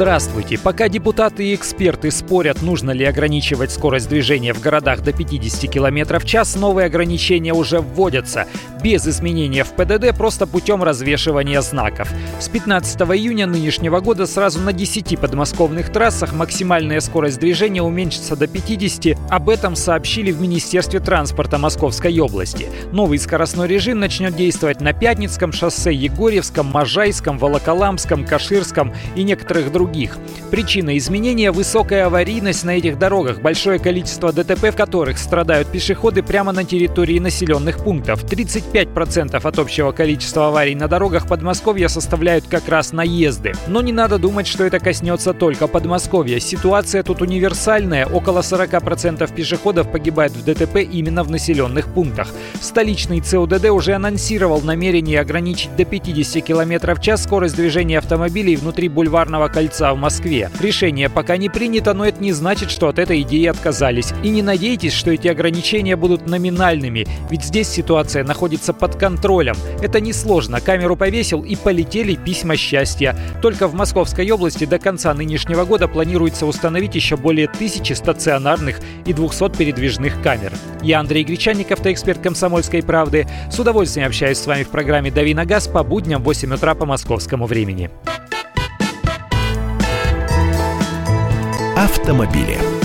Здравствуйте. Пока депутаты и эксперты спорят, нужно ли ограничивать скорость движения в городах до 50 км в час, новые ограничения уже вводятся. Без изменения в ПДД, просто путем развешивания знаков. С 15 июня нынешнего года сразу на 10 подмосковных трассах максимальная скорость движения уменьшится до 50. Об этом сообщили в Министерстве транспорта Московской области. Новый скоростной режим начнет действовать на Пятницком шоссе, Егорьевском, Можайском, Волоколамском, Каширском и некоторых других других. Причина изменения – высокая аварийность на этих дорогах, большое количество ДТП, в которых страдают пешеходы прямо на территории населенных пунктов. 35% от общего количества аварий на дорогах Подмосковья составляют как раз наезды. Но не надо думать, что это коснется только Подмосковья. Ситуация тут универсальная. Около 40% пешеходов погибает в ДТП именно в населенных пунктах. Столичный ЦУДД уже анонсировал намерение ограничить до 50 км в час скорость движения автомобилей внутри бульварного кольца дворца в Москве. Решение пока не принято, но это не значит, что от этой идеи отказались. И не надейтесь, что эти ограничения будут номинальными, ведь здесь ситуация находится под контролем. Это несложно. Камеру повесил и полетели письма счастья. Только в Московской области до конца нынешнего года планируется установить еще более тысячи стационарных и 200 передвижных камер. Я Андрей Гречанников, автоэксперт «Комсомольской правды». С удовольствием общаюсь с вами в программе «Дави на газ» по будням в 8 утра по московскому времени. Автомобили.